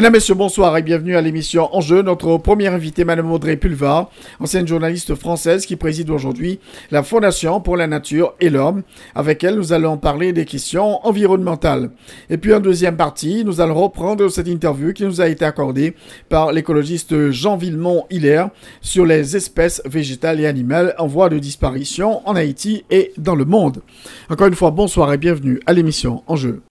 Mesdames, Messieurs, bonsoir et bienvenue à l'émission Enjeu. Notre première invitée, Madame Audrey Pulvar, ancienne journaliste française qui préside aujourd'hui la Fondation pour la Nature et l'Homme. Avec elle, nous allons parler des questions environnementales. Et puis en deuxième partie, nous allons reprendre cette interview qui nous a été accordée par l'écologiste Jean Villemont-Hilaire sur les espèces végétales et animales en voie de disparition en Haïti et dans le monde. Encore une fois, bonsoir et bienvenue à l'émission Enjeu.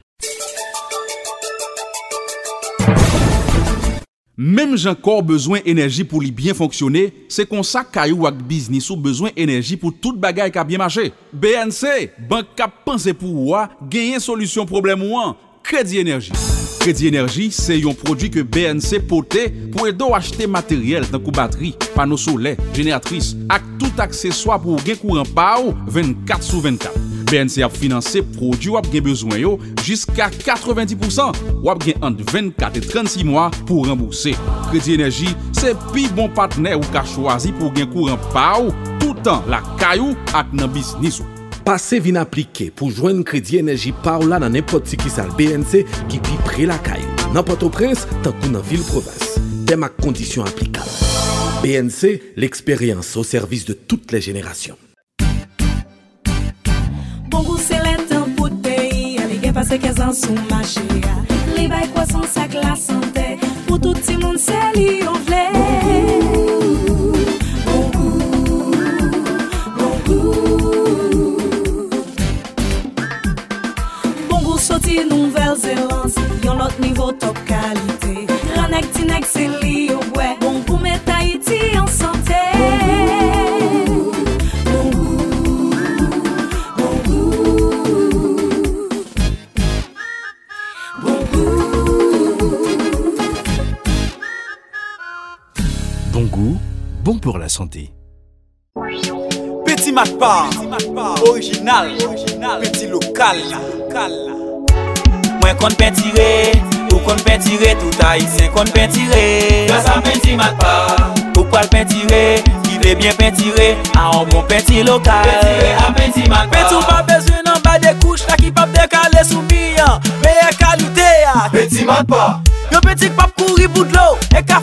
Mem jan kor bezwen enerji pou li byen fonksyonne, se konsa kayou ak biznis ou bezwen enerji pou tout bagay ka byen mache. BNC, bank kap panse pou wwa, genyen solusyon problem wan, kredi enerji. Kredi enerji se yon prodwi ke BNC pote pou edo achete materyel tan kou bateri, pano sole, jeneatris, ak tout akseswa pou gen kouran pa ou 24 sou 24. BNC ap finanse prodou wap gen bezwen yo jiska 90% wap gen ant 24 et 36 mwa pou rembourse. Kredi Enerji se pi bon patne ou ka chwazi pou gen kouran pa ou toutan la kayou ak nan bisnis ou. Pase vin aplike pou jwen kredi enerji pa ou la nan nepoti ki sal BNC ki pi pre la kay. Nan Port-au-Prince, tankou nan vil provins. Tem ak kondisyon aplikable. BNC, l'eksperyans au servis de tout les générations. Kongo se lè tan pou t'peyi, alè gen pase ke zan sou mache ya. Li bay kwa san sak la sante, pou touti moun se li yo vle. Nouvel zelans, yon lot nivou top kalite Ranek, tinek, seli bon pour la santé. Petit Matpa, original, petit local. Mwen kon pentire, ou kon pentire, tout haïtien kon pentire. Grâce à Petit Matpa, ou pral pentire, il est bien pentire, a un bon penti local. Pentire à Petit. Petit besoin nan ba de couche, la ki pap dekale sou biyan, meye kalite ya. Petit Matpa. Yo petit pap kouri bout l'eau, e ka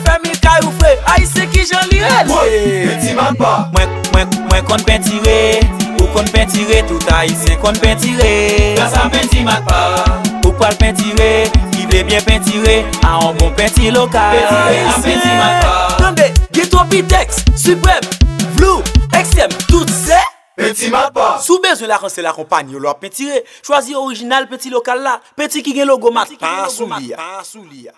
bay ou fre, a yi se ki jan li el Woy, eh, peti man pa Mwen, mwen, mwen kon pentire Ou kon pentire, tout a yi se kon pentire Gasan peti man pa. Ou pal pentire, ki vle bien pentire A an bon penti lokal Pentire, a peti man pa. Tande, geto pitex, suprem, vlou, eksem, tout se Peti man pa. Sou bezon la kon se la kompany, yo lor pentire Chwazi orijinal peti lokal la Peti ki gen logo mat Pan sou liya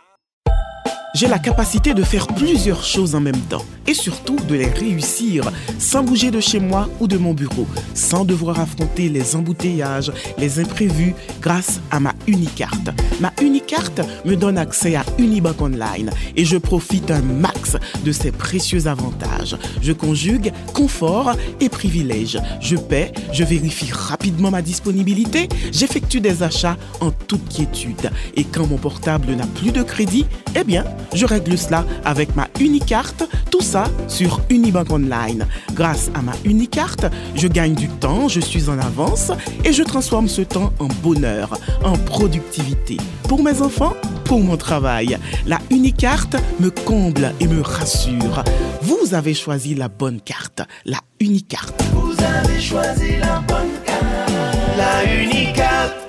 J'ai la capacité de faire plusieurs choses en même temps et surtout de les réussir sans bouger de chez moi ou de mon bureau, sans devoir affronter les embouteillages, les imprévus grâce à ma Unicarte. Ma Unicarte me donne accès à Unibank Online et je profite un max de ses précieux avantages. Je conjugue confort et privilèges. Je paie, je vérifie rapidement ma disponibilité, j'effectue des achats en toute quiétude. Et quand mon portable n'a plus de crédit, eh bien, je règle cela avec ma Unicarte, tout ça sur Unibank Online. Grâce à ma Unicarte, je gagne du temps, je suis en avance et je transforme ce temps en bonheur, en productivité. Pour mes enfants, pour mon travail. La Unicarte me comble et me rassure. Vous avez choisi la bonne carte, la Unicarte. Vous avez choisi la bonne carte, la Unicarte.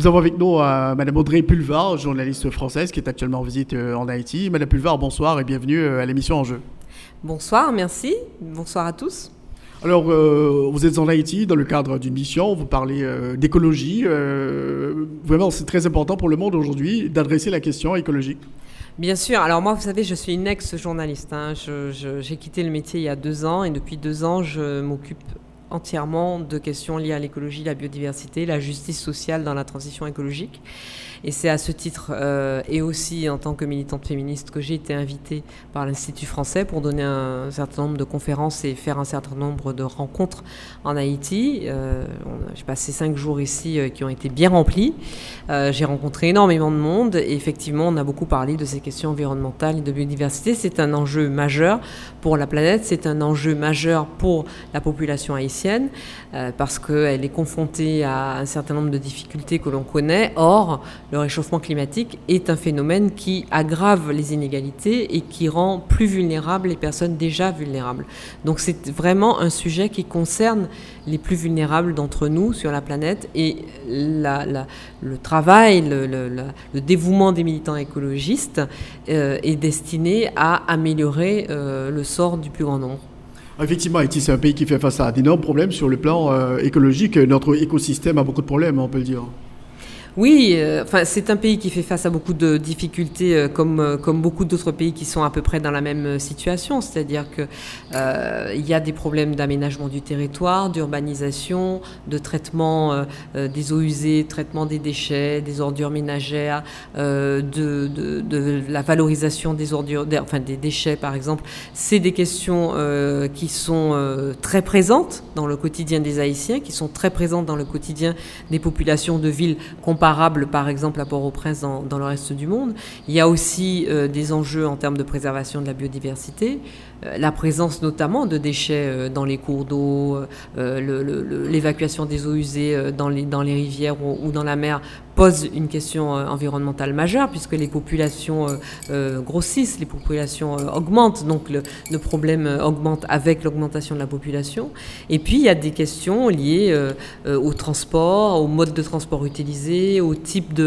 Nous avons avec nous euh, Madame Audrey Pulvar, journaliste française qui est actuellement en visite euh, en Haïti. Madame Pulvar, bonsoir et bienvenue euh, à l'émission Enjeu. Bonsoir, merci. Bonsoir à tous. Alors, vous êtes en Haïti dans le cadre d'une mission, vous parlez d'écologie. vraiment, c'est très important pour le monde aujourd'hui d'adresser la question écologique. Bien sûr. Alors moi, vous savez, je suis une ex-journaliste. Hein. J'ai quitté le métier il y a deux ans et depuis deux ans, je m'occupe entièrement de questions liées à l'écologie, la biodiversité, la justice sociale dans la transition écologique. Et c'est à ce titre, euh, et aussi en tant que militante féministe, que j'ai été invitée par l'Institut français pour donner un certain nombre de conférences et faire un certain nombre de rencontres en Haïti. Euh, j'ai passé cinq jours ici euh, qui ont été bien remplis. j'ai rencontré énormément de monde et effectivement, on a beaucoup parlé de ces questions environnementales et de biodiversité. C'est un enjeu majeur pour la planète, c'est un enjeu majeur pour la population haïtienne parce qu'elle est confrontée à un certain nombre de difficultés que l'on connaît. Or, le réchauffement climatique est un phénomène qui aggrave les inégalités et qui rend plus vulnérables les personnes déjà vulnérables. Donc c'est vraiment un sujet qui concerne les plus vulnérables d'entre nous sur la planète et le travail, le, dévouement des militants écologistes euh, est destiné à améliorer euh, le sort du plus grand nombre. Effectivement, Haïti, c'est un pays qui fait face à d'énormes problèmes sur le plan euh, écologique. Notre écosystème a beaucoup de problèmes, on peut le dire. Oui, euh, enfin, c'est un pays qui fait face à beaucoup de difficultés, euh, comme, euh, comme beaucoup d'autres pays qui sont à peu près dans la même situation. C'est-à-dire qu'il y a des problèmes d'aménagement du territoire, d'urbanisation, de traitement des eaux usées, traitement des déchets, des ordures ménagères, de, de, la valorisation des ordures, enfin des déchets par exemple. C'est des questions qui sont très présentes dans le quotidien des Haïtiens, qui sont très présentes dans le quotidien des populations de villes comparable par exemple à Port-au-Prince dans, le reste du monde. Il y a aussi euh, des enjeux en termes de préservation de la biodiversité. Euh, la présence notamment de déchets euh, dans les cours d'eau, l'évacuation des eaux usées dans les rivières ou, dans la mer pose une question environnementale majeure puisque les populations grossissent, les populations augmentent, donc le, problème augmente avec l'augmentation de la population. Et puis il y a des questions liées au transport, au mode de transport utilisé, au type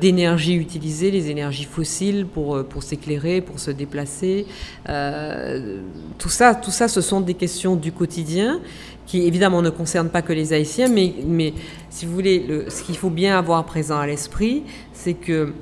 d'énergie utilisée, les énergies fossiles pour, s'éclairer, pour se déplacer. Euh, tout ça, tout ça, ce sont des questions du quotidien qui évidemment ne concernent pas que les Haïtiens, mais, mais si vous voulez, le, ce qu'il faut bien avoir présent à l'esprit, c'est que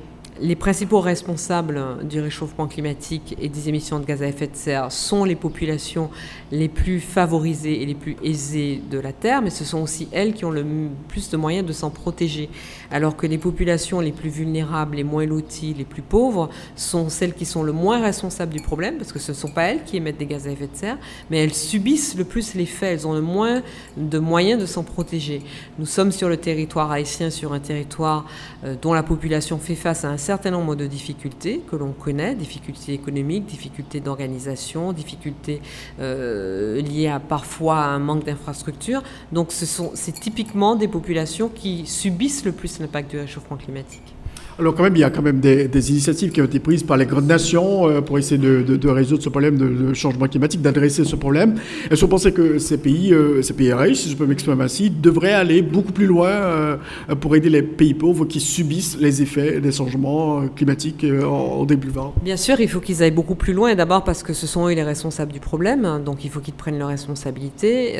les principaux responsables du réchauffement climatique et des émissions de gaz à effet de serre sont les populations les plus favorisées et les plus aisées de la Terre, mais ce sont aussi elles qui ont le plus de moyens de s'en protéger. Alors que les populations les plus vulnérables, les moins loties, les plus pauvres, sont celles qui sont le moins responsables du problème, parce que ce ne sont pas elles qui émettent des gaz à effet de serre, mais elles subissent le plus l'effet, elles ont le moins de moyens de s'en protéger. Nous sommes sur le territoire haïtien, sur un territoire euh, dont la population fait face à un certain nombre de difficultés que l'on connaît, difficultés économiques, difficultés d'organisation, difficultés euh, liées à parfois à un manque d'infrastructures. Donc ce sont, c'est typiquement des populations qui subissent le plus l'impact du réchauffement climatique. Alors quand même, il y a quand même des, initiatives qui ont été prises par les grandes nations euh, pour essayer de, résoudre ce problème de, changement climatique, d'adresser ce problème. Est-ce que vous pensez que ces pays, euh, ces pays riches, si je peux m'exprimer ainsi, devraient aller beaucoup plus loin euh, pour aider les pays pauvres qui subissent les effets des changements climatiques en, début vent Bien sûr, il faut qu'ils aillent beaucoup plus loin, d'abord parce que ce sont eux les responsables du problème, donc il faut qu'ils prennent leurs responsabilités.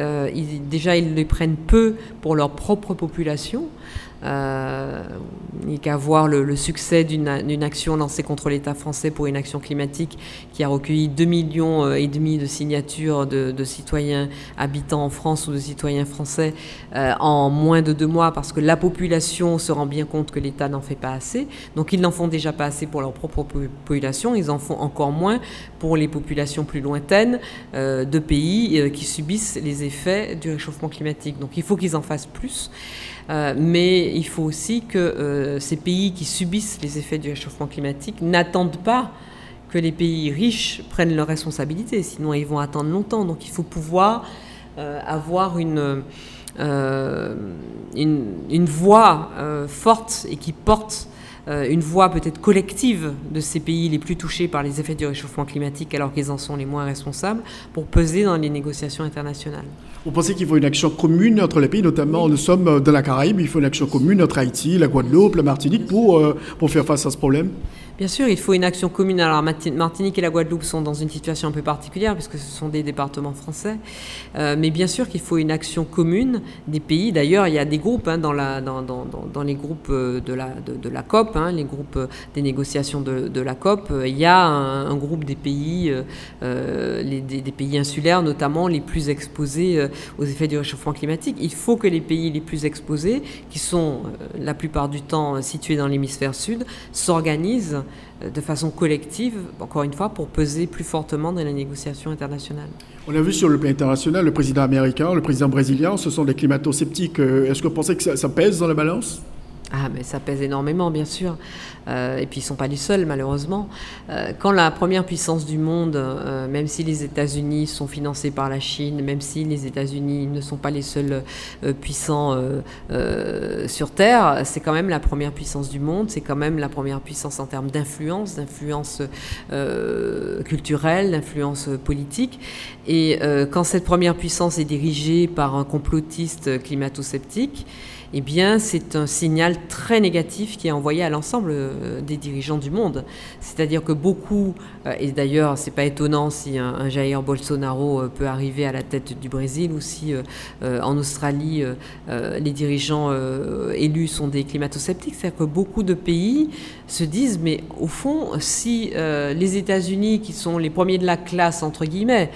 déjà, ils les prennent peu pour leur propre population. Euh, a qu'à voir le, succès d'une action lancée contre l'État français pour une action climatique qui a recueilli 2 millions euh, et demi de signatures de, citoyens habitants en France ou de citoyens français euh, en moins de deux mois parce que la population se rend bien compte que l'État n'en fait pas assez. Donc ils n'en font déjà pas assez pour leur propre population, ils en font encore moins pour les populations plus lointaines de pays qui subissent les effets du réchauffement climatique. Donc il faut qu'ils en fassent plus. Euh, mais il faut aussi que euh, ces pays qui subissent les effets du réchauffement climatique n'attendent pas que les pays riches prennent leurs responsabilités, sinon ils vont attendre longtemps. Donc il faut pouvoir euh, avoir une, voix forte et qui porte une voix peut-être collective de ces pays les plus touchés par les effets du réchauffement climatique alors qu'ils en sont les moins responsables pour peser dans les négociations internationales. Vous pensez qu'il faut une action commune entre les pays, notamment nous sommes dans la Caraïbe, il faut une action commune entre Haïti, la Guadeloupe, la Martinique pour, euh, pour faire face à ce problème? Bien sûr, il faut une action commune. Alors Martinique et la Guadeloupe sont dans une situation un peu particulière puisque ce sont des départements français. Euh, mais bien sûr qu'il faut une action commune des pays. D'ailleurs, il y a des groupes hein, dans, les groupes euh, de la, COP, hein, les groupes euh, des négociations de, la COP. Il y a un, groupe des pays, des, pays insulaires notamment, les plus exposés aux effets du réchauffement climatique. Il faut que les pays les plus exposés, qui sont la plupart du temps situés dans l'hémisphère sud, s'organisent de façon collective, encore une fois, pour peser plus fortement dans les négociations internationales. On a vu sur le plan international, le président américain, le président brésilien, ce sont des climato-sceptiques. Est-ce que vous pensez que ça, ça pèse dans la balance? Ah, mais ça pèse énormément, bien sûr. Euh, et puis ils ne sont pas les seuls, malheureusement. Euh, quand la première puissance du monde, euh, même si les États-Unis sont financés par la Chine, même si les États-Unis ne sont pas les seuls puissants sur Terre, c'est quand même la première puissance du monde, c'est quand même la première puissance en termes d'influence, d'influence culturelle, d'influence politique. Et quand cette première puissance est dirigée par un complotiste climato-sceptique, eh bien, c'est un signal très négatif qui est envoyé à l'ensemble euh, des dirigeants du monde. C'est-à-dire que beaucoup, euh, et d'ailleurs, c'est pas étonnant si un, Jair Bolsonaro euh, peut arriver à la tête du Brésil ou si en Australie, les dirigeants élus sont des climato-sceptiques. C'est-à-dire que beaucoup de pays se disent, mais au fond, si les États-Unis, qui sont les premiers de la classe, entre guillemets,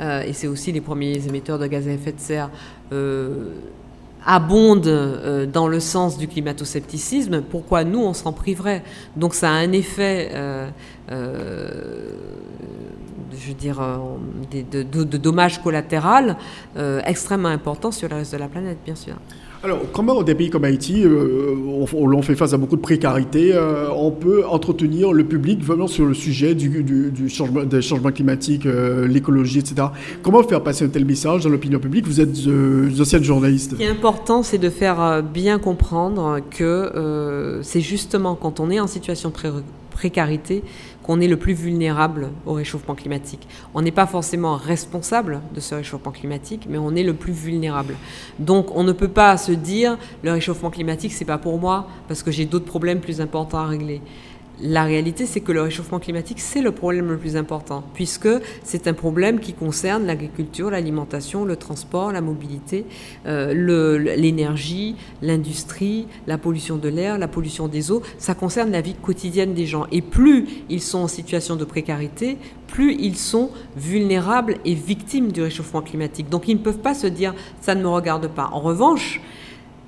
et c'est aussi les premiers émetteurs de gaz à effet de serre, abonde euh, dans le sens du climato-scepticisme, pourquoi nous, on s'en priverait? Donc ça a un effet, euh, euh, je veux dire, de, de, dommages collatéraux extrêmement important sur le reste de la planète, bien sûr. Alors, comment des pays comme Haïti, euh, on, fait face à beaucoup de précarité, euh, on peut entretenir le public vraiment sur le sujet du, changement, des changements climatiques, euh, l'écologie, etc. Comment faire passer un tel message dans l'opinion publique? Vous êtes ancienne journaliste. Ce qui est important, c'est de faire bien comprendre que c'est justement quand on est en situation de précarité qu'on est le plus vulnérable au réchauffement climatique. On n'est pas forcément responsable de ce réchauffement climatique, mais on est le plus vulnérable. Donc on ne peut pas se dire le réchauffement climatique c'est pas pour moi parce que j'ai d'autres problèmes plus importants à régler. La réalité, c'est que le réchauffement climatique, c'est le problème le plus important, puisque c'est un problème qui concerne l'agriculture, l'alimentation, le transport, la mobilité, euh, l'énergie, l'industrie, la pollution de l'air, la pollution des eaux. Ça concerne la vie quotidienne des gens. Et plus ils sont en situation de précarité, plus ils sont vulnérables et victimes du réchauffement climatique. Donc ils ne peuvent pas se dire ça ne me regarde pas. En revanche,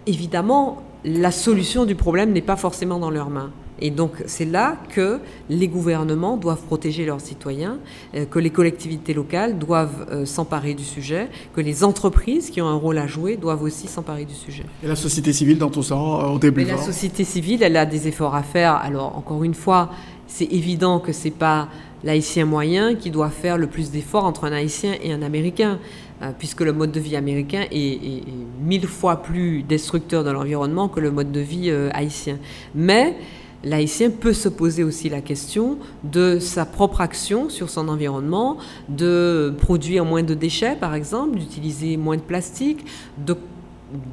évidemment, la solution du problème n'est pas forcément dans leurs mains. Et donc c'est là que les gouvernements doivent protéger leurs citoyens, euh, que les collectivités locales doivent euh, s'emparer du sujet, que les entreprises qui ont un rôle à jouer doivent aussi s'emparer du sujet. Et la société civile dans tout ça, au début La société civile, elle a des efforts à faire. Alors encore une fois, c'est évident que c'est pas l'haïtien moyen qui doit faire le plus d'efforts entre un haïtien et un américain euh, puisque le mode de vie américain est, mille fois plus destructeur de l'environnement que le mode de vie haïtien. Mais l'haïtien peut se poser aussi la question de sa propre action sur son environnement, de produire moins de déchets par exemple, d'utiliser moins de plastique, de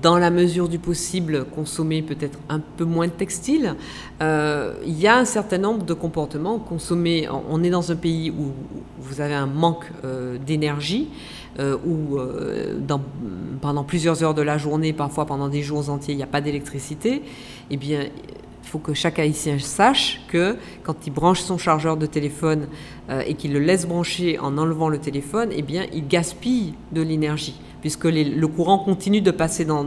dans la mesure du possible, consommer peut-être un peu moins de textiles. Euh, il y a un certain nombre de comportements. Consommer, on est dans un pays où vous avez un manque euh, d'énergie, euh, où pendant plusieurs heures de la journée, parfois pendant des jours entiers, il n'y a pas d'électricité. Eh bien, il faut que chaque Haïtien sache que quand il branche son chargeur de téléphone euh, et qu'il le laisse brancher en enlevant le téléphone, eh bien, il gaspille de l'énergie puisque le courant continue de passer dans,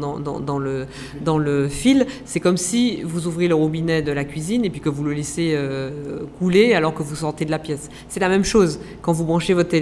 le, dans le fil. C'est comme si vous ouvrez le robinet de la cuisine et puis que vous le laissez euh, couler alors que vous sortez de la pièce. C'est la même chose quand vous branchez votre,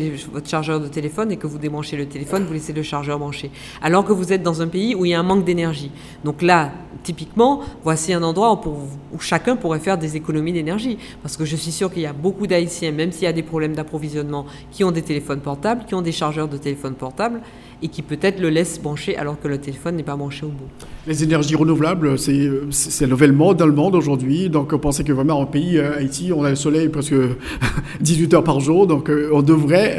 chargeur de téléphone et que vous débranchez le téléphone, vous laissez le chargeur branché. Alors que vous êtes dans un pays où il y a un manque d'énergie. Donc là, typiquement, voici un endroit où, où chacun pourrait faire des économies d'énergie. Parce que je suis sûr qu'il y a beaucoup d'Haïtiens, même s'il y a des problèmes d'approvisionnement, qui ont des téléphones portables, qui ont des chargeurs de téléphone portables et qui peut-être le laisse brancher alors que le téléphone n'est pas branché au bout. Les énergies renouvelables, c'est le nouvel mode dans le monde aujourd'hui. Donc, on pensait que vraiment en pays, euh, Haïti, on a le soleil presque 18 heures par jour. Donc, euh, on devrait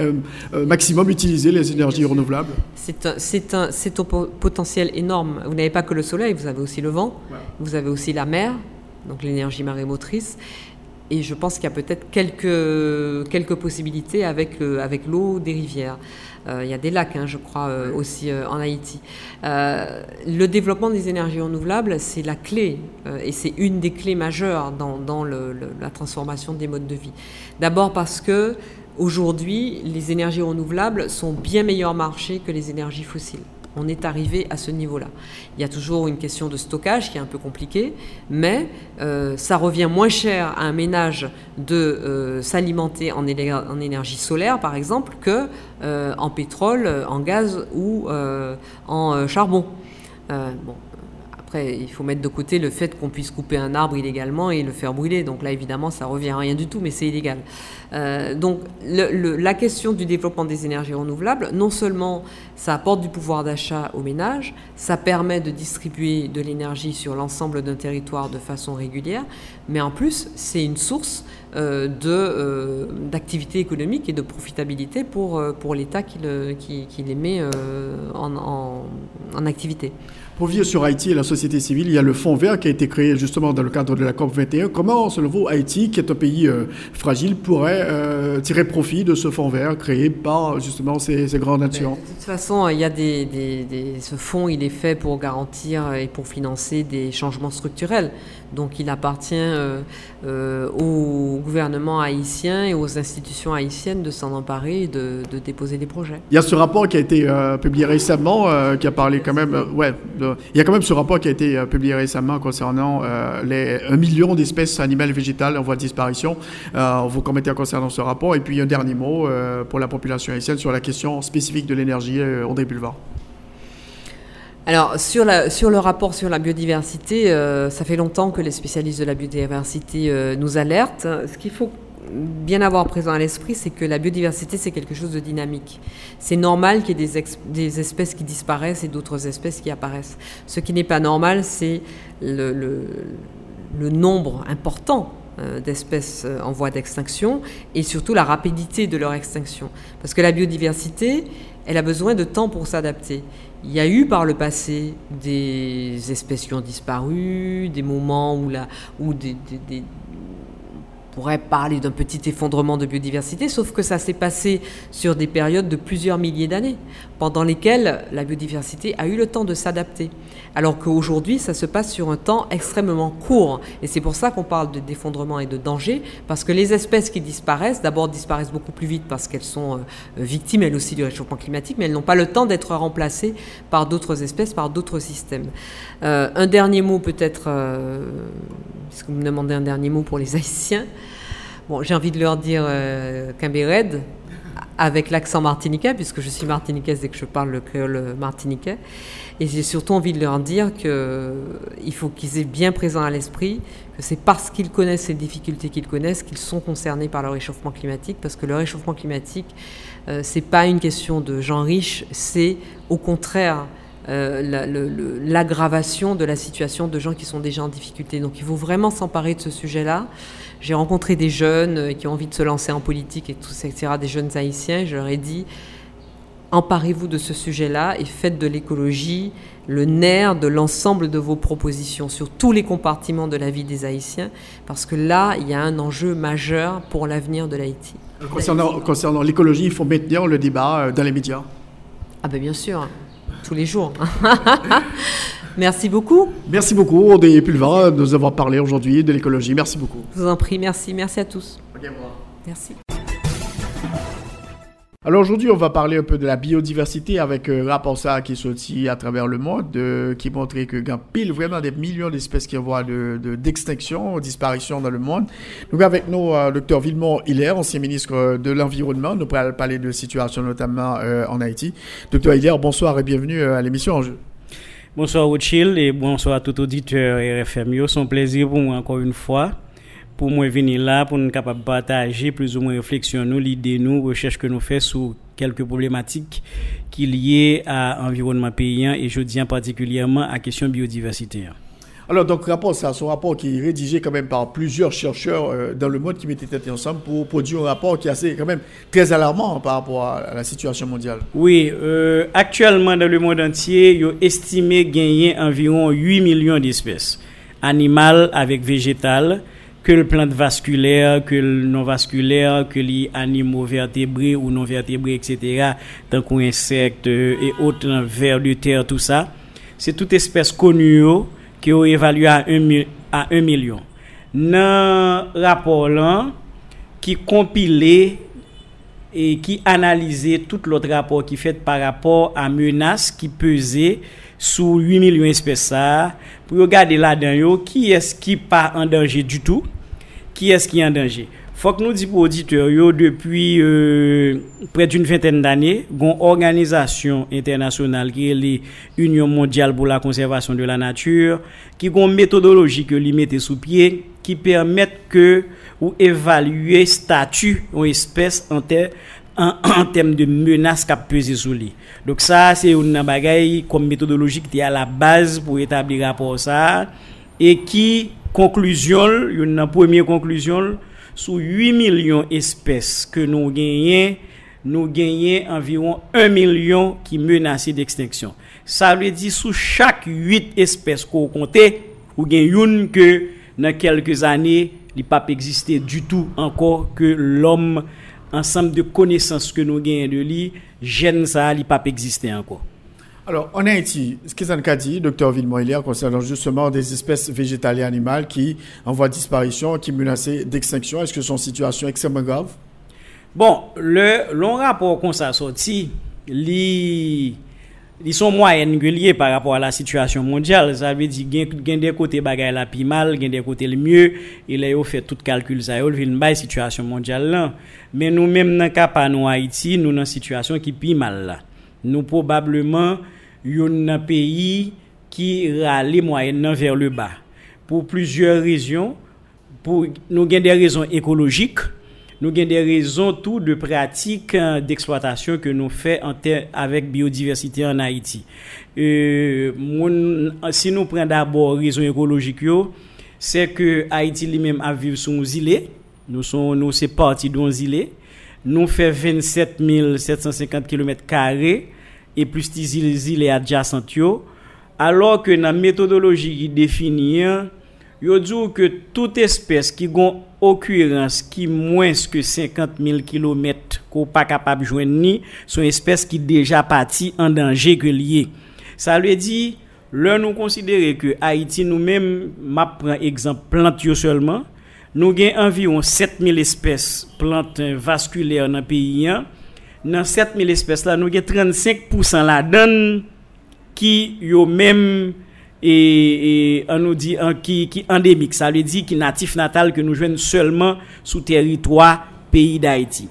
euh, maximum utiliser les énergies renouvelables. C'est un, un, un po- potentiel énorme. Vous n'avez pas que le soleil, vous avez aussi le vent, vous avez aussi la mer, donc l'énergie marémotrice. Et je pense qu'il y a peut-être quelques, quelques possibilités avec, avec l'eau des rivières. Euh, il y a des lacs, hein, je crois, euh, aussi euh, en Haïti. Le développement des énergies renouvelables, c'est la clé, et c'est une des clés majeures dans, la transformation des modes de vie. D'abord parce que aujourd'hui, les énergies renouvelables sont bien meilleur marché que les énergies fossiles. On est arrivé à ce niveau-là. Il y a toujours une question de stockage qui est un peu compliquée, mais euh, ça revient moins cher à un ménage de euh, s'alimenter en, énergie solaire, par exemple, que euh, en pétrole, en gaz ou euh, en charbon. Bon, après, il faut mettre de côté le fait qu'on puisse couper un arbre illégalement et le faire brûler. Donc là, évidemment, ça revient à rien du tout, mais c'est illégal. Euh, donc la question du développement des énergies renouvelables, non seulement ça apporte du pouvoir d'achat aux ménages, ça permet de distribuer de l'énergie sur l'ensemble d'un territoire de façon régulière, mais en plus, c'est une source de, euh, d'activité économique et de profitabilité pour, euh, pour l'État qui, le- qui, qui les met euh, en, en- en activité. Pour vivre sur Haïti et la société civile, il y a le Fonds vert qui a été créé justement dans le cadre de la COP 21. Comment, selon vous, Haïti, qui est un pays euh, fragile, pourrait euh, tirer profit de ce Fonds vert créé par justement ces, ces grandes nations? De toute façon, il y a des, des- des- ce fonds, il est fait pour garantir et pour financer des changements structurels. Donc, il appartient euh, euh, au gouvernement haïtien et aux institutions haïtiennes de s'en emparer et de, déposer des projets. Il y a ce rapport qui a été euh, publié récemment, qui a parlé quand même, il y a quand même ce rapport qui a été publié récemment concernant les 1 million d'espèces animales et végétales en voie de disparition. Vous commettez concernant ce rapport. Et puis un dernier mot pour la population haïtienne sur la question spécifique de l'énergie, André Pulvar. Alors, sur, le rapport sur la biodiversité, euh, ça fait longtemps que les spécialistes de la biodiversité euh, nous alertent. Ce qu'il faut bien avoir présent à l'esprit, c'est que la biodiversité, c'est quelque chose de dynamique. C'est normal qu'il y ait des, espèces qui disparaissent et d'autres espèces qui apparaissent. Ce qui n'est pas normal, c'est le, nombre important euh, d'espèces en voie d'extinction et surtout la rapidité de leur extinction. Parce que la biodiversité, elle a besoin de temps pour s'adapter. Il y a eu par le passé des espèces qui ont disparu, des moments où, on pourrait parler d'un petit effondrement de biodiversité, sauf que ça s'est passé sur des périodes de plusieurs milliers d'années, pendant lesquelles la biodiversité a eu le temps de s'adapter. Alors qu'aujourd'hui, ça se passe sur un temps extrêmement court. Et c'est pour ça qu'on parle de d'effondrement et de danger, parce que les espèces qui disparaissent, d'abord disparaissent beaucoup plus vite parce qu'elles sont euh, victimes elles aussi du réchauffement climatique, mais elles n'ont pas le temps d'être remplacées par d'autres espèces, par d'autres systèmes. Euh, un dernier mot peut-être, euh, puisque vous me demandez un dernier mot pour les Haïtiens. Bon, j'ai envie de leur dire euh, Quimbéred, avec l'accent martiniquais, puisque je suis martiniquaise et que je parle le créole martiniquais. Et j'ai surtout envie de leur dire qu'il faut qu'ils aient bien présent à l'esprit que c'est parce qu'ils connaissent ces difficultés qu'ils connaissent qu'ils sont concernés par le réchauffement climatique, parce que le réchauffement climatique, euh, c'est pas une question de gens riches, c'est au contraire euh, la- l'aggravation de la situation de gens qui sont déjà en difficulté. Donc il faut vraiment s'emparer de ce sujet-là. J'ai rencontré des jeunes euh, qui ont envie de se lancer en politique et tout etc., des jeunes haïtiens. Je leur ai dit, emparez-vous de ce sujet-là et faites de l'écologie le nerf de l'ensemble de vos propositions sur tous les compartiments de la vie des Haïtiens, parce que là, il y a un enjeu majeur pour l'avenir de l'Haïti. Concernant, concernant l'écologie, il faut maintenir le débat euh, dans les médias. Ah ben bien sûr, tous les jours. Merci beaucoup. Merci beaucoup, André Pulvar, de nous avoir parlé aujourd'hui de l'écologie. Merci beaucoup. Je vous en prie, merci, merci à tous. Merci. Alors aujourd'hui, on va parler un peu de la biodiversité avec un rapport ça qui est sorti à travers le monde, euh, qui montrait que y a pile vraiment des millions d'espèces qui voient de, de- d'extinction, disparition dans le monde. Donc avec nous, euh, Dr Villemont Hilaire, ancien ministre euh, de l'Environnement, nous pourrons parler de situation notamment euh, en Haïti. Dr Hilaire, bonsoir et bienvenue euh, à l'émission. Bonsoir Rothschild et bonsoir à tout auditeur RFM. yo. C'est un plaisir pour moi encore une fois pour moi venir là pour nous capable partager plus ou moins réflexion nous, l'idée nous, recherche que nous faisons sur quelques problématiques qui liées à l'environnement paysan et je dis particulièrement à la question biodiversité. Alors, donc, rapport, c'est un rapport qui est rédigé quand même par plusieurs chercheurs euh, dans le monde qui mettaient tête ensemble pour produire un rapport qui est assez, quand même, très alarmant par rapport à, la situation mondiale. Oui, euh, actuellement, dans le monde entier, il est estimé gagner environ 8 millions d'espèces, animales avec végétales, que le plante vasculaire, que le non vasculaire, que les animaux vertébrés ou non vertébrés, etc., tant qu'on insectes euh, et autres vers de terre, tout ça, c'est toute espèce connue qui est évaluée à 1 à 1 million. Dans rapport là, qui compilait et qui analysait tout l'autre rapport qui fait par rapport à menaces qui pesaient sous 8 millions d'espèces pour regarder là-dedans qui est-ce qui pas en danger du tout, qui est-ce qui est en danger? Faut que nous disions aux auditeurs, depuis euh, près d'une vingtaine d'années, une organisation internationale qui est l'Union mondiale pour la conservation de la nature, qui a une méthodologie que lui mette sous pied, qui permet que ou évaluer statut ou espèce en, en, termes de menaces qui pesé sur lui. Donc ça, c'est une bagaille comme méthodologie qui est à la base pour établir rapport ça et qui conclusion, une première conclusion sous 8 millions d'espèces que nous gagnons, nous gagnons environ 1 million qui menacent d'extinction. Ça veut dire sous chaque 8 espèces qu'on compte, ou gagnons une que dans quelques années, il pas exister du tout encore que l'homme, ensemble de connaissances que nous gagnons de lui, gêne ça, il pas exister encore. Alors, en Haïti, ce qu'ils ont dit, docteur Villemoylier, concernant justement des espèces végétales et animales qui en voie de disparition, qui menacent d'extinction, est-ce que son situation est extrêmement grave? Bon, le long rapport qu'on s'est sorti, ils sont moyennes liés par rapport à la situation mondiale. Ça veut dire qu'il des côtés bagaille la plus mal, il des côtés le mieux. Il a fait tout calcul ça, il une la situation mondiale. Mais nous-mêmes, dans le cas de Haïti, nous dans une situation qui plus mal là nous probablement un pays qui râle moyennement vers le bas pour plusieurs raisons pour nous avons des raisons écologiques nous avons des raisons tout de pratiques euh, d'exploitation que nous faisons avec biodiversité en Haïti. Euh, si nous prenons d'abord raisons écologiques, c'est que Haïti lui-même a vécu sur une île. Nous sommes nous c'est parti d'un île nous fait 27 750 km et plus des îles adjacentes alors que la méthodologie définit yo dit que toute espèce qui a occurrence qui moins que 50 000 km pas capable de joindre ni sont espèces qui déjà parti en danger que lié ça veut dire là nous considérer que Haïti nous-mêmes m'a prend exemple plante seulement nous avons environ 7000 espèces plantes vasculaires dans le pays. Dans 7000 espèces, là, nous avons 35% la donne qui sont même et, on nous dit qui, qui endémique. Ça veut dire qui natif natal que nous jouons seulement sous territoire pays d'Haïti.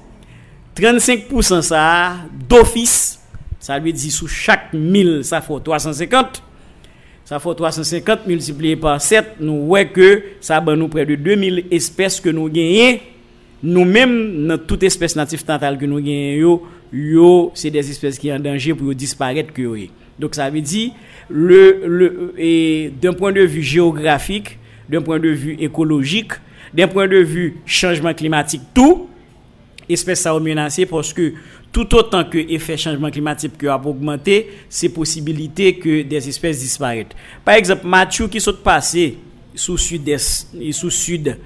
35% ça d'office, ça veut dire sous chaque 1000, ça fait 350 ça fait 350 multiplié par 7, nous voyons que ça va nous près de 2000 espèces que nous gagnons. Nous-mêmes, dans toute espèce native totale que nous gagnons, c'est des espèces qui sont en danger pour disparaître. Que Donc ça veut dire, le, le, d'un point de vue géographique, d'un point de vue écologique, d'un point de vue changement climatique, tout, espèces ça menacé parce que tout autant que l'effet changement climatique qui a augmenté, c'est possibilité que des espèces disparaissent. Par exemple, Mathieu qui sont passé sous sud-est et sous sud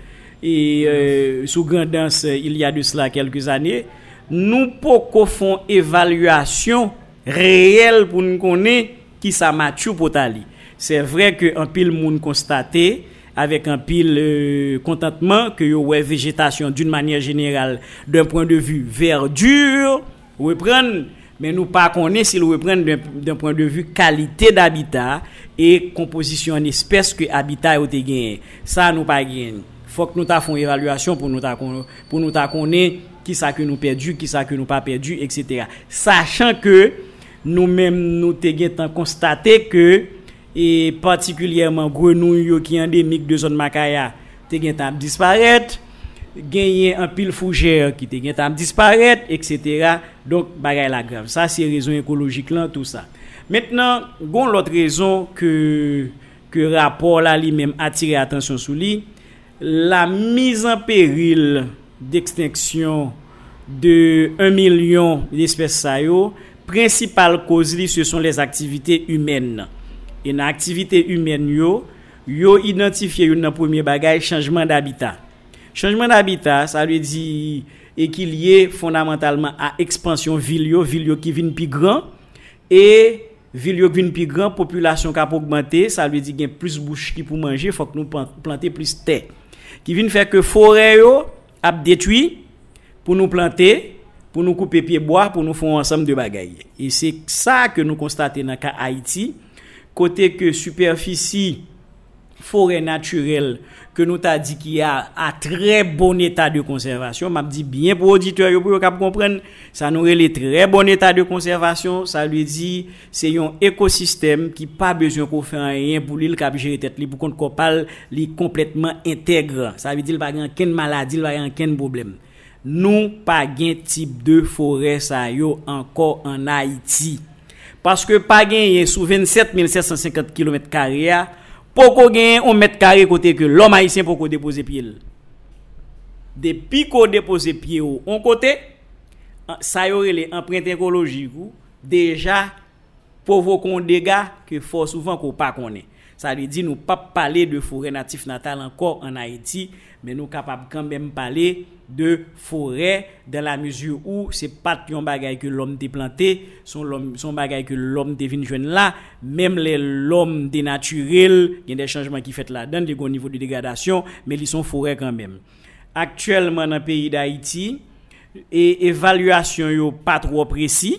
et euh, sous il y a de cela quelques années, nous pouvons faire évaluation reyel pou nou konen ki sa matyou potali. Se vre ke an pil moun konstate, avek an pil kontantman, euh, ke yo wè vegetasyon d'un manyer general, d'un point de vu verdur, wè pren, men nou pa konen si wè pren d'un point de vu kalite d'habitat, e kompozisyon an espèse ke habitat yo te genye. Sa nou pa genye. Fok nou ta fon evalwasyon pou nou ta konen, konen ki sa ke nou perdu, ki sa ke nou pa perdu, etc. Sachan ke, nou menm nou te gen tan konstate ke e partikulyèman grenou yo ki endemik de zon Makaya te gen tan disparet genyen an pil fougère ki te gen tan disparet, etc. Donk bagay la grav. Sa se rezon ekologik lan, tout sa. Mètnen, gon lot rezon ke, ke rapor la li menm atire atensyon sou li, la miz an peril d'extinksyon de 1 milyon l'espèse sa yo, Prinsipal koz li se son les aktivite humen. E nan aktivite humen yo, yo identifiye yon nan premier bagay chanjman d'habitat. Chanjman d'habitat, sa lwe di e ki liye fondamentalman a ekspansyon vil yo, vil yo ki vin pi gran, e vil yo vin pi gran, populasyon ka pou augmente, sa lwe di gen plus bouch ki pou manje, fok nou plante plus te. Ki vin fè ke fore yo ap detwi pou nou plante, pour nous couper pied bois, pour nous faire ensemble de bagailles. Et c'est ça que nous constatons dans cas Haïti, côté que superficie forêt naturelle que nous t'a dit qu'il y a à très bon état de conservation, m'a dit bien pour auditeur pour cap comprendre, ça nous relève très bon état de conservation, ça lui dit c'est un écosystème qui pas besoin qu'on fait rien pour lui cap gérer tête li pour qu'on parle li complètement intègre. Ça veut dire il pas aucune maladie, il pas aucun problème. nou pa gen tip de fore sa yo anko an Haiti. Paske pa gen yon sou 27.750 km kare ya, poko gen yon met kare kote ke lom Haitien poko depose pie l. Depi ko depose pie yo, on kote, sa yo rele emprente ekologik ou, deja povo kon dega ke fò souvan ko pa konen. Sa li di nou pa pale de fore natif natal ankor an Haiti, men nou kapap kanbem pale de fore de la ou se pat yon bagay ke l'om te plante, son bagay ke l'om te vinjwen la, mem le l'om de naturel, gen de chanjman ki fet la dan, de kon nivou de degradasyon, men li son fore kanbem. Aktuelman nan peyi d'Haiti, e evalwasyon yo pat tro presi,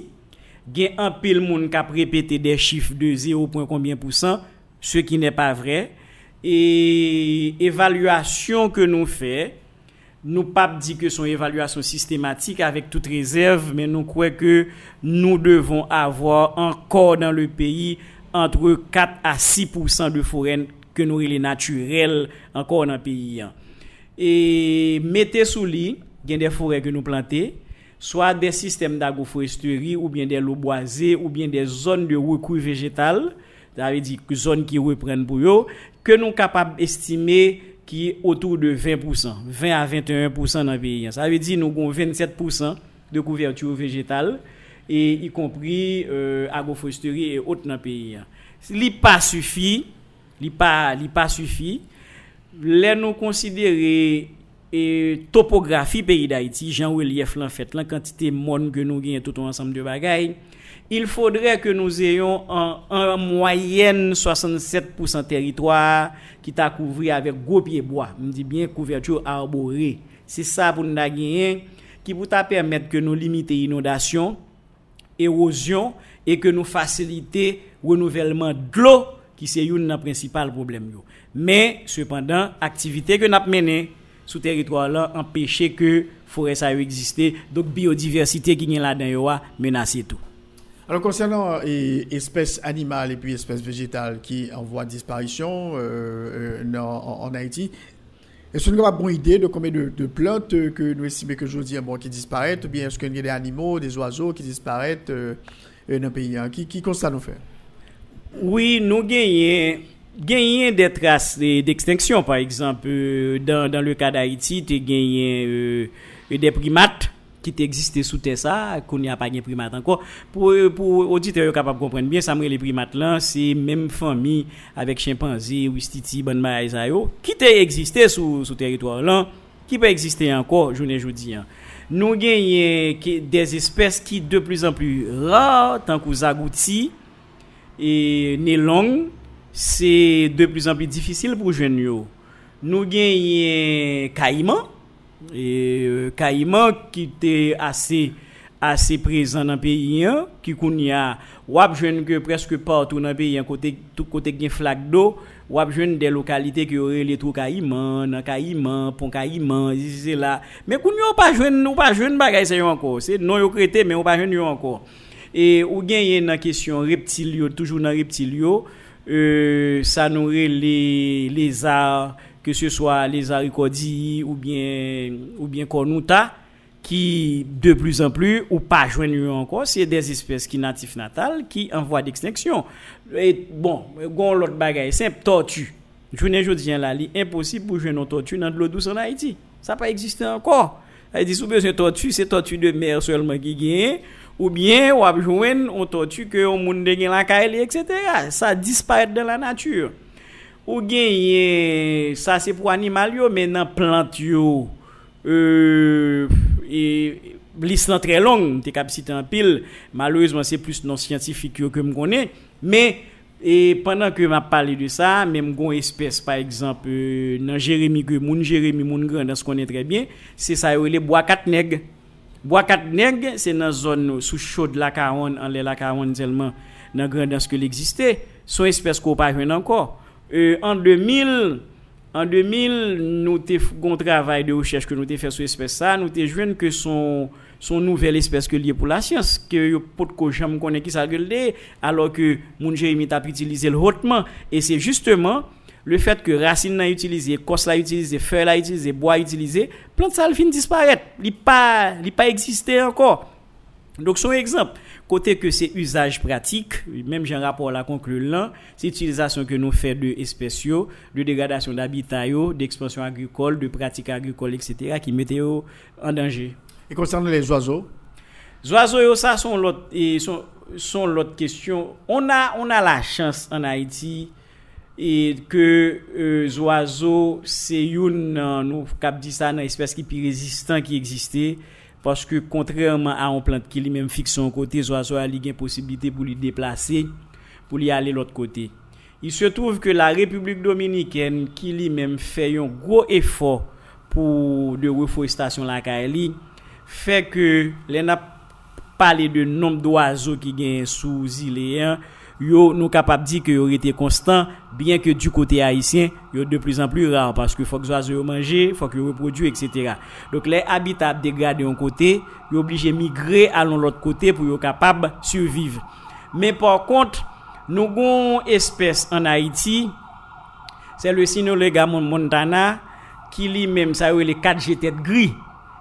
gen an pil moun kap repete de chif de 0.1%, se ki ne pa vre, e evalwasyon ke nou fe, nou pap di ke son evalwasyon sistematik avek tout rezerv, men nou kwe ke nou devon avwa ankor dan le peyi antre 4 a 6% de foren ke nou rile naturel ankor nan peyi. E mette sou li, gen de foren ke nou plante, swa de sistem d'agroforesteri ou bien de loboaze ou bien de zon de rekou vegetal, Ça veut dire que zone qui reprennent pour eux, que nous capable d'estimer qui est autour de 20%, 20 à 21% dans le pays. Ça veut dire que nous avons 27% de couverture végétale, et y compris euh, agroforesterie et autres dans le pays. N'est pas suffit, li pas, li pas suffit. Là, nous considérer et topographie pays d'Haïti, Jean relief en fait, la quantité de monde que nous avons tout ensemble de bagailles, il faudrait que nous ayons en, en moyenne 67% territoire qui t'a couvert avec gros pieds bois. Je dis bien couverture arborée. C'est ça pour nous qui pour permettre que nous limiter inondation, érosion et que nous faciliter renouvellement de l'eau qui c'est un principal problème. Mais cependant, activité que nous avons menée sous territoire là empêcher que forêt ça exister donc biodiversité qui est là-dedans menacé tout. Alors concernant euh, espèces animales et puis espèces végétales qui en voie de disparition euh, euh, en, Haïti, est-ce qu'on a une bonne idée de combien de, de plantes que nous estimons que je dis bon, qui disparaissent ou bien est-ce qu'il y a des animaux, des oiseaux qui disparaissent euh, dans le pays hein? Qui, qui constate nous fait Oui, nous gagnons gagner des traces d'extinction, par exemple, dans, le cas d'Haïti, tu gagné des primates ki te egziste sou te sa, kon ya pa gen primat anko. Pou audite yo kapap komprenn bien, samre le primat lan, se menm fami avek chimpanzi, wistiti, banma a zayo, ki te egziste sou, sou teritwar lan, ki pa egziste anko, jounen joudi an. Nou genye des espèses ki de plus an plus rar, tankou zagouti, e nelong, se de plus an plus difisil pou jwen yo. Nou genye kaiman, caïman et caïman qui était assez assez présent dans le pays qui kounya wap jeune que presque partout dans le pays côté tout côté gen flaque d'eau wap jeune des localités qui auraient les trous caïman dans caïman pont caïman c'est là. Mais kounya pas jeune ou pas jeune bagay ça encore. C'est non yo crété mais on pas jeune encore. Et ou gagné dans question reptilio toujours dans reptilio euh, ça nous les les arts que ce soit les haricots ou bien, ou bien cornuta, qui de plus en plus, ou pas joindre encore, c'est des espèces qui natifs natales qui en voie d'extinction. Et bon, l'autre bagaille, c'est tortue. Je ne dis là, impossible pour jouer une tortue dans de l'eau douce en Haïti. Ça n'a pas existé encore. Elle dit, si vous besoin de tortue, c'est tortue de mer seulement qui gagne, ou bien, ou a joindre une tortue que on monde la caille, etc. Ça disparaît de la nature. Ou gagne, ça c'est pour animal yo, mais dans plante yo, euh, très longue, t'es capacité en pile. Malheureusement, c'est plus non scientifique que me connais. Mais et pendant que m'a parlé de ça, même gon espèce par exemple euh, dans Jérémy que moun Jérémy moun grand dans ce connaît très bien, c'est ça les bois quatre nègres. Bois quatre nègres, c'est dans zone sous chaude la Caronne, en la Caronne tellement dans grandeur que l'existait. Son espèce qu'on pas encore. Euh, en 2000 en 2000, nous avons un travail de recherche que nous avons fait sur l'espèce ça, nous avons vu que son son nouvelle espèce que lié pour la science que pas de jamais connaît qui ça alors que mon Jérémy a utilisé le hautement et c'est justement le fait que racine n'a utilisé, cos l'a utilisé, feuille l'a utilisé, bois utilisé, plante ça fin disparaître, il pas il pas existé encore. Donc son exemple Côté que c'est usage pratique, même j'ai un rapport là conclu là, c'est l'utilisation que nous faisons de espèces, de dégradation d'habitat, d'expansion agricole, de pratiques agricoles, etc., qui mettent en danger. Et concernant les oiseaux? Les oiseaux, ça sont l'autre, sont, sont l'autre question. On a, on a la chance en Haïti et que les euh, oiseaux, c'est une, nous cap dit ça, une espèce qui est plus résistant qui existait. Parce que contrairement à une plante qui lui-même fixe son côté, oiseau a une possibilité pour lui déplacer, pour lui aller l'autre côté. Il se trouve que la République dominicaine, qui lui-même fait un gros effort pour de reforestation la Kaili, fait que les n'a parlé de nombre d'oiseaux qui gagnent sous île yo nous capable dire que yo été constant bien que du côté haïtien yo de plus en plus rare parce que faut que les oiseaux manger faut que reproduisent etc donc les habitats dégradés d'un côté yo obligé migrer à l'autre côté pour yo capable survivre. Mais par contre nous avons une espèce en Haïti c'est le Sinolega montana qui lui-même ça les 4 G tête gris.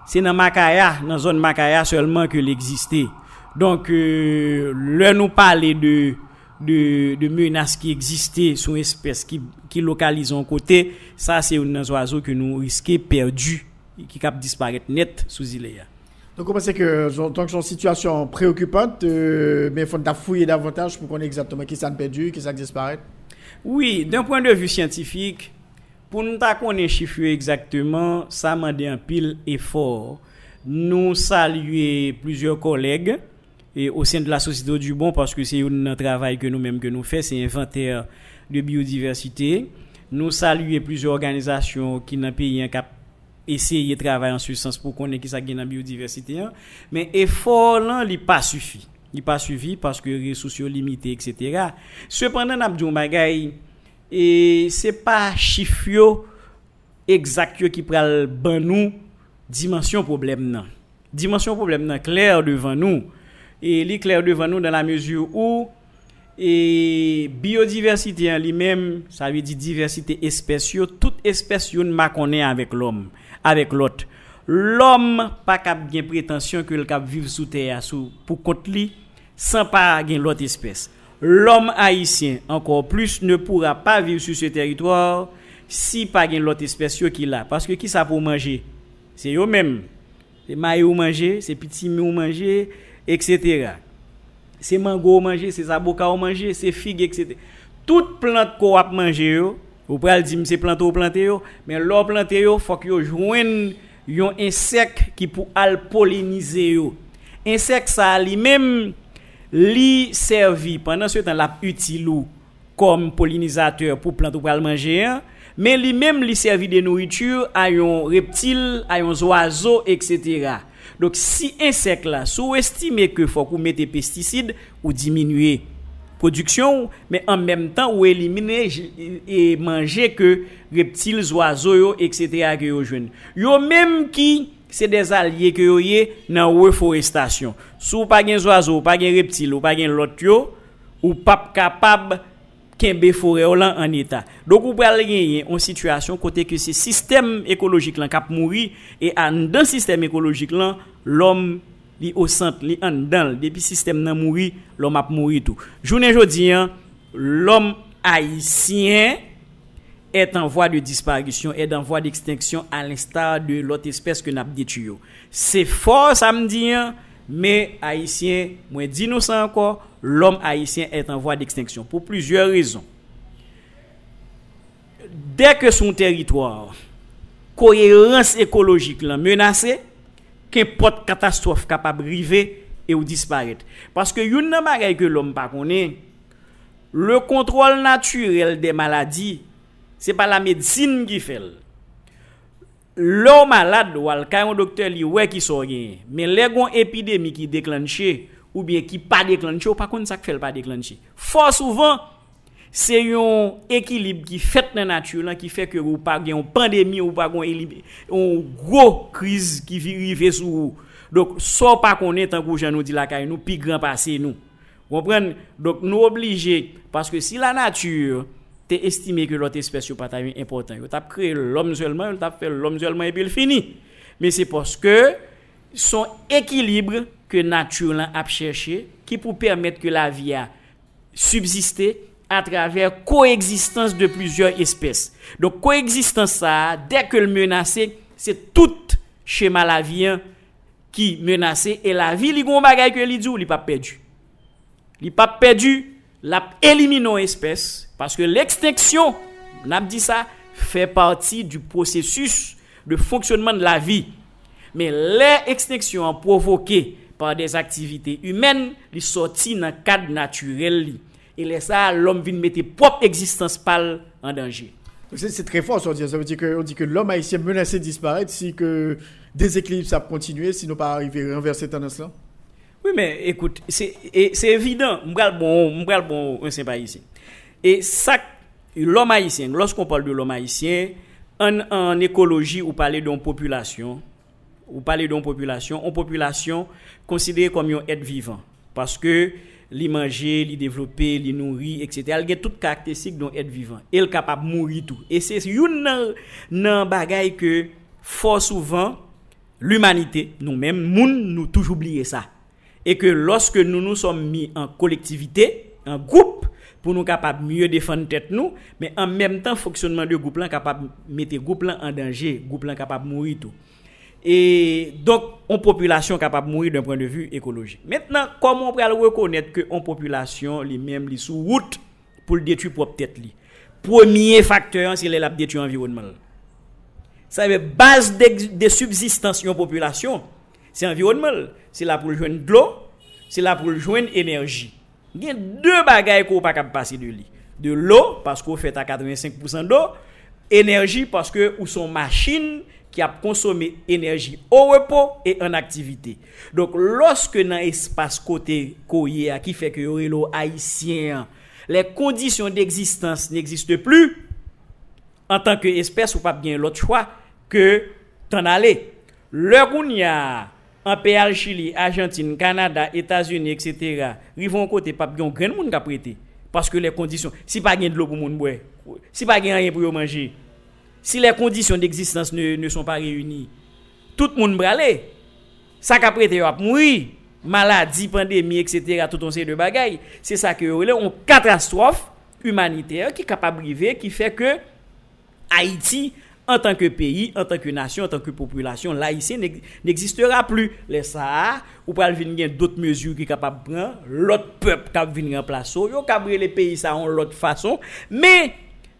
C'est dans Makaya dans zone Makaya seulement que l'existait. Donc euh, nous parler de de, de menaces qui existaient sur une espèce qui, qui localisent en côté, ça c'est un oiseau que nous risquons perdu, qui cap disparaître net sous l'île. Donc, comment c'est que, donc, son situation préoccupante, euh, mais il faut fouiller davantage pour connaître exactement qui s'est perdu, qui s'est disparu Oui, d'un point de vue scientifique, pour nous connaître chiffre exactement, ça m'a un pile effort. Nous saluer plusieurs collègues et au sein de la société du bon parce que c'est un travail que nous-mêmes que nous faisons, c'est inventaire de biodiversité. Nous saluons plusieurs organisations qui n'ont pays un cap essayer de travailler en ce sens pour connaître qui ça la biodiversité hein. mais effort là pas suffit il pas suffit parce que les ressources limités etc. cependant n'a dit bagay et c'est pas chiffre exact qui pral ban nous dimension problème nan dimension problème nan clair devant nous et l'éclair devant nous dans la mesure où et biodiversité en lui-même, ça veut dire diversité espèce, toute espèce yon ma connaît avec l'homme, avec l'autre. L'homme pas cap bien prétention que le cap vivre sous terre sous pour compte lui sans pas gain l'autre espèce. L'homme haïtien encore plus ne pourra pas vivre sur ce territoire si pas gain l'autre espèce qui là parce que qui ça pour manger? C'est eux-mêmes. C'est maïs ou manger, c'est petit ou manger, etc. C'est mango manger, c'est avocat manger, c'est figue, etc. Toute plante qu'on a manger, vous pouvez dire c'est plante ou planter, mais l'or planter, il faut que vous joignent un insecte qui pour polliniser. Insecte ça lui-même li servi pendant ce temps l'a utile comme pollinisateur pour plante ou pour manger hein. mais lui-même li servi de nourriture à un reptile, à un oiseau, etc. Donc, si insek la sou estime ke fok ou mette pesticide ou diminuye production, mais en même temps ou éliminer et manger que reptiles, oiseaux, etc. que yo jeunes. Yo même qui c'est des alliés que yo yé dans reforestation. Sou pas gen oiseaux, pas gen reptiles, ou pas gen l'autre yo, ou pas capable kenbe fore ou lan an eta. Dok ou pral genyen an situasyon kote ke se sistem ekologik lan kap mouri e an dan sistem ekologik lan l'om li osant, li an dan, depi sistem nan mouri, l'om ap mouri tou. Jounen jodi an, l'om haisyen et an voie de disparisyon, et an voie de extinksyon al instar de lot espèse ke nap dit yo. Se fò samdi an, mais haïtien, moi dis nous ça encore, l'homme haïtien est en voie d'extinction pour plusieurs raisons. Dès que son territoire, cohérence écologique là menacée, qu'importe catastrophe capable de arriver et ou disparaître. Parce que une nan que l'homme pas connaît, le contrôle naturel des maladies, c'est pas la médecine qui fait. L'homme malade ou al un docteur li ouais qui sort mais les gon épidémie qui déclenché ou bien qui pas déclenché ou pas contre ça fait pas déclencher. Fort souvent c'est un équilibre qui fait dans la nature qui fait que ou pas une pandémie ou pas une gros crise qui arrive sur vous. Donc soit pas connaît tant que nous dit la caille nous plus grand passé nous. Comprenez? Donc nous obligés parce que si la nature t'es estimé que l'autre espèce n'est pas important, tu as créé l'homme seulement, tu as fait l'homme seulement et puis il finit. Mais c'est parce que son équilibre que nature a cherché qui pour permettre que la vie a subsister à travers coexistence de plusieurs espèces. Donc coexistence ça, dès que le menacé, c'est tout schéma la vie hein, qui menacé et la vie li gon bagay que li dit ou li pas perdu. Li pas perdu, la élimine espèce parce que l'extinction, on a dit ça, fait partie du processus de fonctionnement de la vie. Mais l'extinction provoquée par des activités humaines, les sorti dans le cadre naturel. Et ça, l'homme vient mettre propre existence pâle en danger. C'est très fort, ça veut dire que, on dit que l'homme haïtien menacé de disparaître si que déséquilibre ça continuer, sinon pas arriver à renverser tendance-là Oui, mais écoute, c'est évident. Je bon, bon, un pas ici. Et ça, l'homme haïtien, lorsqu'on parle de l'homme haïtien, en, écologie, ou parler d'une population, ou parler d'une population, une population considérée comme un être vivant. Parce que li manger, li développer, li nourrir, etc. Elle a toutes caractéristiques d'un être vivant. Elle est capable de mourir tout. Et c'est une nan bagay que fort souvent l'humanité, nous-mêmes, nous toujours oublié ça. Et que lorsque nous nous sommes mis en collectivité, en groupe, pour nous capables mieux défendre tête nous, mais en même temps, fonctionnement de groupe là capable mettre groupe là en danger, groupe là capable mourir tout. Et donc, une population capable de mourir d'un point de vue écologique. Maintenant, comment on peut reconnaître que une population, les mêmes, les sous route pour le détruire propre tête li? Premier facteur, c'est la détruire l'environnement. Ça veut base de, subsistance une population, c'est l'environnement. C'est là pour joindre de l'eau, c'est là pour joindre énergie. gen dè bagay ko pa kap pase de li. De l'o, paske ou fèt a 85% d'o, enerji paske ou son machin ki ap konsome enerji ou repos e an aktivite. Donk, loske nan espas kote koye a ki fèk yore lo haisyen, le kondisyon d'eksistans n'eksiste plu, an tanke espès ou pap gen lot chwa ke tan ale. Lè koun ya en PL Chili, Argentine, Canada, États-Unis, etc., vont côté pas bien grand monde qui a prêté. Parce que les conditions, si pas de l'eau pour monde boire, si pas rien pour manger, si les conditions d'existence ne, sont pas réunies, tout le monde aller. Ça qui a prêté à mourir, maladie, pandémie, etc., tout un série de bagailles. C'est ça que est une catastrophe humanitaire qui est capable de qui fait que Haïti en tant que pays, en tant que nation, en tant que population, l'haïtien n'existera plus. Les ça, ou pas venir d'autres mesures qui capable prendre, l'autre peuple qui venir remplacer, yo cabré les pays ça en l'autre façon, mais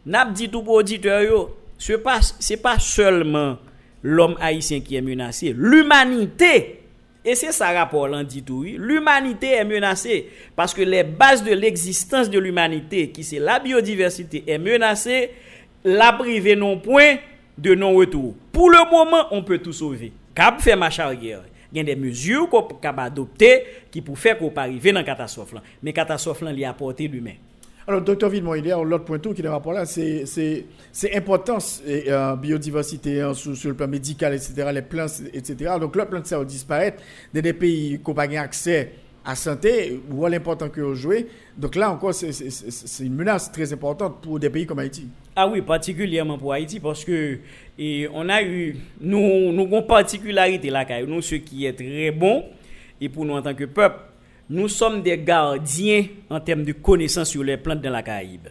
n'a dit tout pour auditeur yo, c'est pas c'est pas seulement l'homme haïtien qui est menacé, l'humanité et c'est ça rapport l'en dit tout, oui. L'humanité est menacée parce que les bases de l'existence de l'humanité, qui c'est la biodiversité, est menacée. La privée non point, de non-retour. Pour le moment, on peut tout sauver. Cap fait marche arrière. Il y a des mesures qu'on peut adopter qui pour faire qu'on pas arriver dans la catastrophe. Mais la catastrophe, elle a apporté l'humain. Alors, docteur Villemont, il y a l'autre point qui est rapport là, c'est l'importance la euh, biodiversité hein, sur, le plan médical, etc., les plantes, etc. Donc, le plan de ça disparaître dans des pays qui n'ont pas accès à santé, ou l'important que vous jouez. Donc là encore, c'est- une menace très importante pour des pays comme Haïti. Ah oui, particulièrement pour Haïti, parce que et on a eu, nous, nous avons particularité là, car nous, ce qui est très bon, et pour nous en tant que peuple, nous sommes des gardiens en termes de connaissances sur les plantes dans la Caraïbe.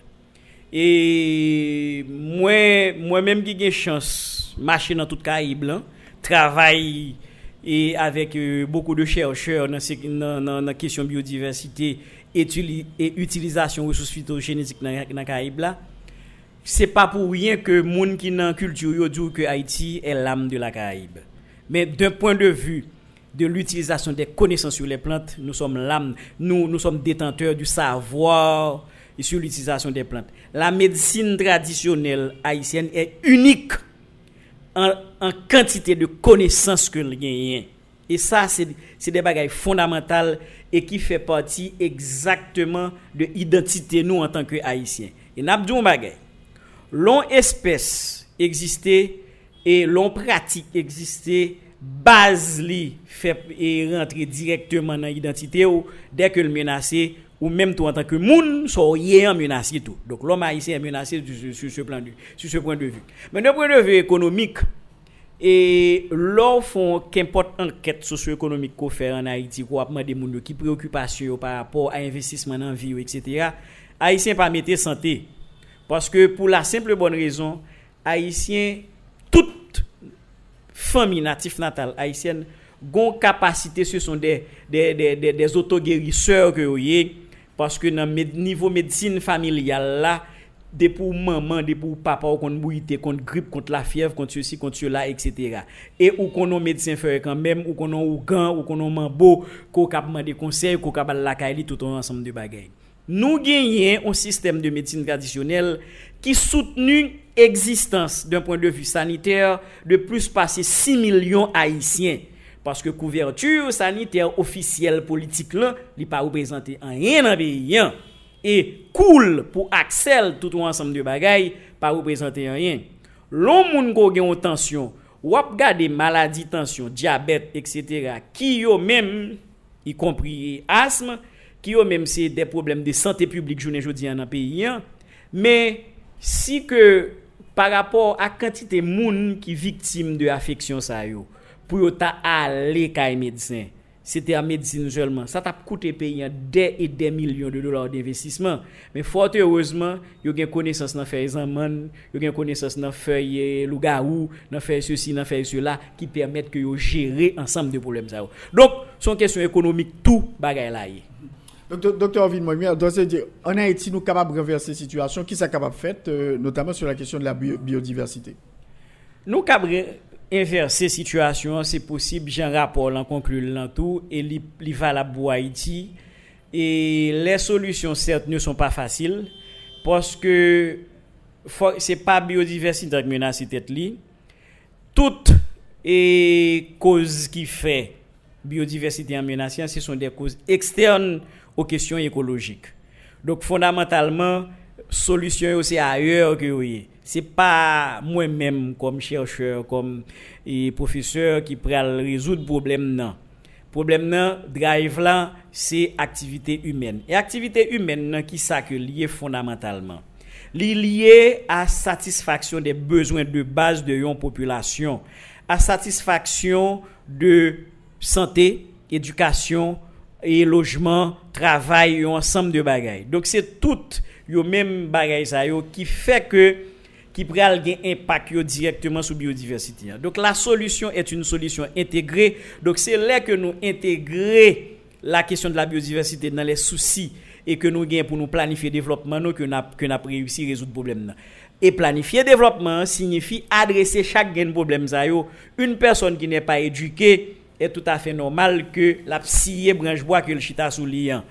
Et moi, moi-même qui ai chance marcher dans toute Caraïbe, là, travaille et avec euh, beaucoup de chercheurs dans la question biodiversité étuli- et utilisation ressources phytogénétiques dans la Caraïbe là, c'est pas pour rien que moun qui dans dit que Haïti est l'âme de la Caraïbe. Mais d'un point de vue de l'utilisation des connaissances sur les plantes, nous sommes l'âme, nous sommes détenteurs du savoir sur l'utilisation des plantes. La médecine traditionnelle haïtienne est unique en, quantité de connaissances que le gagne. Et ça, c'est des bagages fondamentales et qui fait partie exactement de l'identité nous en tant que haïtiens. Et n'a pas dit. L'on espèce existait et l'on pratique existait base li fait et directement dans l'identité dès que le menacé ou même toi en tant que moun so yé en menacé tout. Donc l'homme haïtien est menacé sur, ce plan sur ce point de vue. Mais d'un point de vue économique et lors font qu'importe enquête socio-économique qu'on fait en Haïti qu'on a moun yo qui préoccupation par rapport à investissement dans vie yo, etc. Haïtien pas mettre santé. Parce que pour la simple bonne raison haïtien toute famille natif natale haïtienne gon capacité ce sont des des des des, des autoguérisseurs que yo yé Paske nan med, nivou medisin familial la, de pou maman, de pou papa ou kont bouite, kont grip, kont la fiev, kont yosi, kont yola, etc. E ou konon medisin fere kanmem, ou konon ougan, ou konon manbo, ko kapman de konsey, ko kapal lakay li tout an ansam de bagay. Nou genyen an sistem de medisin tradisyonel ki soutenu existans d'un point de vue saniter de plus pase 6 milyon haisyen. Paske kouvertur saniter ofisyel politik lan, li pa reprezenten an yen an beyen. E koul cool pou aksel tout ou ansam de bagay, pa reprezenten an yen. Lon moun ko gen yon tansyon, wap gade maladi tansyon, diabet, etc. Ki yo men, yi kompri asme, ki yo menm se de problem de sante publik jounen jodi an an peyi an, men si ke par rapport a kantite moun ki viktim de afeksyon sa yo, pour aller kay médecin, c'était en médecine seulement. Ça t'a coûté payer des et des millions de dollars d'investissement. Mais fort heureusement, yo gen connaissance dans faire examen, yo gen connaissance dans faire eh, loup-garou, dans faire ceci, dans faire cela qui permettent que yo gérer ensemble de problèmes. Donc, son question économique tout bagay là. yé. Docteur, c'est dire, en Haïti, nous sommes capables de renverser cette situation. Qui est capable de faire, euh, notamment sur la question de la bio- biodiversité? Nous cabre inverser situation, c'est possible, j'ai un rapport en conclu tout et li valable pour Haïti et les solutions certes ne sont pas faciles parce que c'est pas biodiversité qui menace tête li. Toutes et causes qui fait biodiversité en menacée, ce sont des causes externes aux questions écologiques. Donc fondamentalement, solution c'est ailleurs que oui. C'est pas moi-même comme chercheur, comme professeur qui pourra résoudre problème non. Problème non, drive là, c'est activité humaine. Et activité humaine nan, qui ça que lié fondamentalement? Li lié à satisfaction des besoins de base de yon population, à satisfaction de santé, éducation et logement, travail, yon ensemble de bagailles. Donc c'est tout yo même bagaille ça qui fait que qui pral gen impact directement sur biodiversité. Donc la solution est une solution intégrée. Donc c'est là que nous intégrer la question de la biodiversité dans les soucis et que nous gagnons pour nous planifier développement nous que n'a que réussi à résoudre problème. Et planifier développement signifie adresser chaque problème. Une personne qui n'est pas éduquée est tout à fait normal que la scier branche bois que le chita sous liant.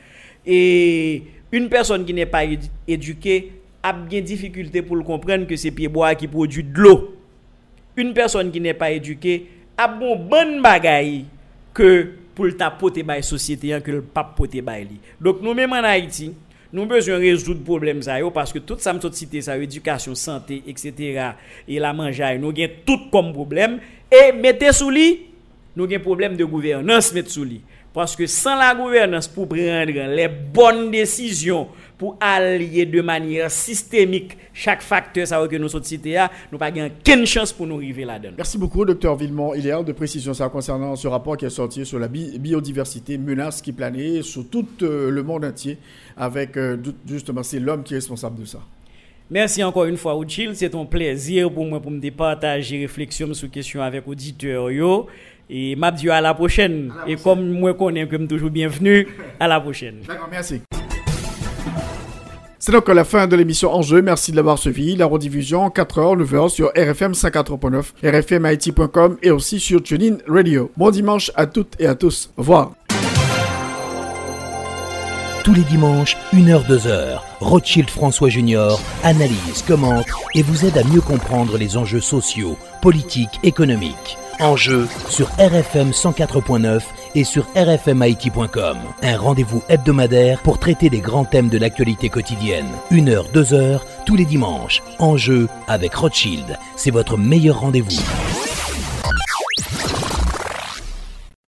Et une personne qui n'est pas éduquée a bien difficulté pour le comprendre que c'est pied-bois qui produit de l'eau. Une personne qui n'est pas éduquée a bon bonne bagaille que pour le tapoter la société que le pape poter li. Donc nous-mêmes en Haïti, nous besoin résoudre problème ça parce que tout ça me cité ça éducation, santé etc. et la manger nous avons tout comme problème et mettez sous lit nous avons problème de gouvernance mettre sous lit Parce que sans la gouvernance pour prendre les bonnes décisions, pour allier de manière systémique chaque facteur ça que nous sommes cités, nous pas aucune chance pour nous arriver là-dedans. Merci beaucoup, docteur Villemont. Il y a de précisions ça concernant ce rapport qui est sorti sur la biodiversité, menace qui planait sur tout euh, le monde entier, avec euh, justement c'est l'homme qui est responsable de ça. Merci encore une fois, Uchil. C'est un plaisir pour moi pour me partager réflexion sur question avec auditeurs. Et m'a dit à la prochaine. Et comme moi connais comme toujours bienvenue, à la prochaine. D'accord, merci. C'est donc la fin de l'émission Enjeu. Merci de l'avoir suivi. La rediffusion 4h, 9h sur RFM 54.9, rfmit.com et aussi sur TuneIn Radio. Bon dimanche à toutes et à tous. Au revoir. Tous les dimanches, 1h, 2h, Rothschild François Junior analyse, commente et vous aide à mieux comprendre les enjeux sociaux, politiques, économiques. Enjeu sur RFM 104.9 et sur rfmit.com. Un rendez-vous hebdomadaire pour traiter des grands thèmes de l'actualité quotidienne. Une heure, deux heures, tous les dimanches. Enjeu avec Rothschild. C'est votre meilleur rendez-vous.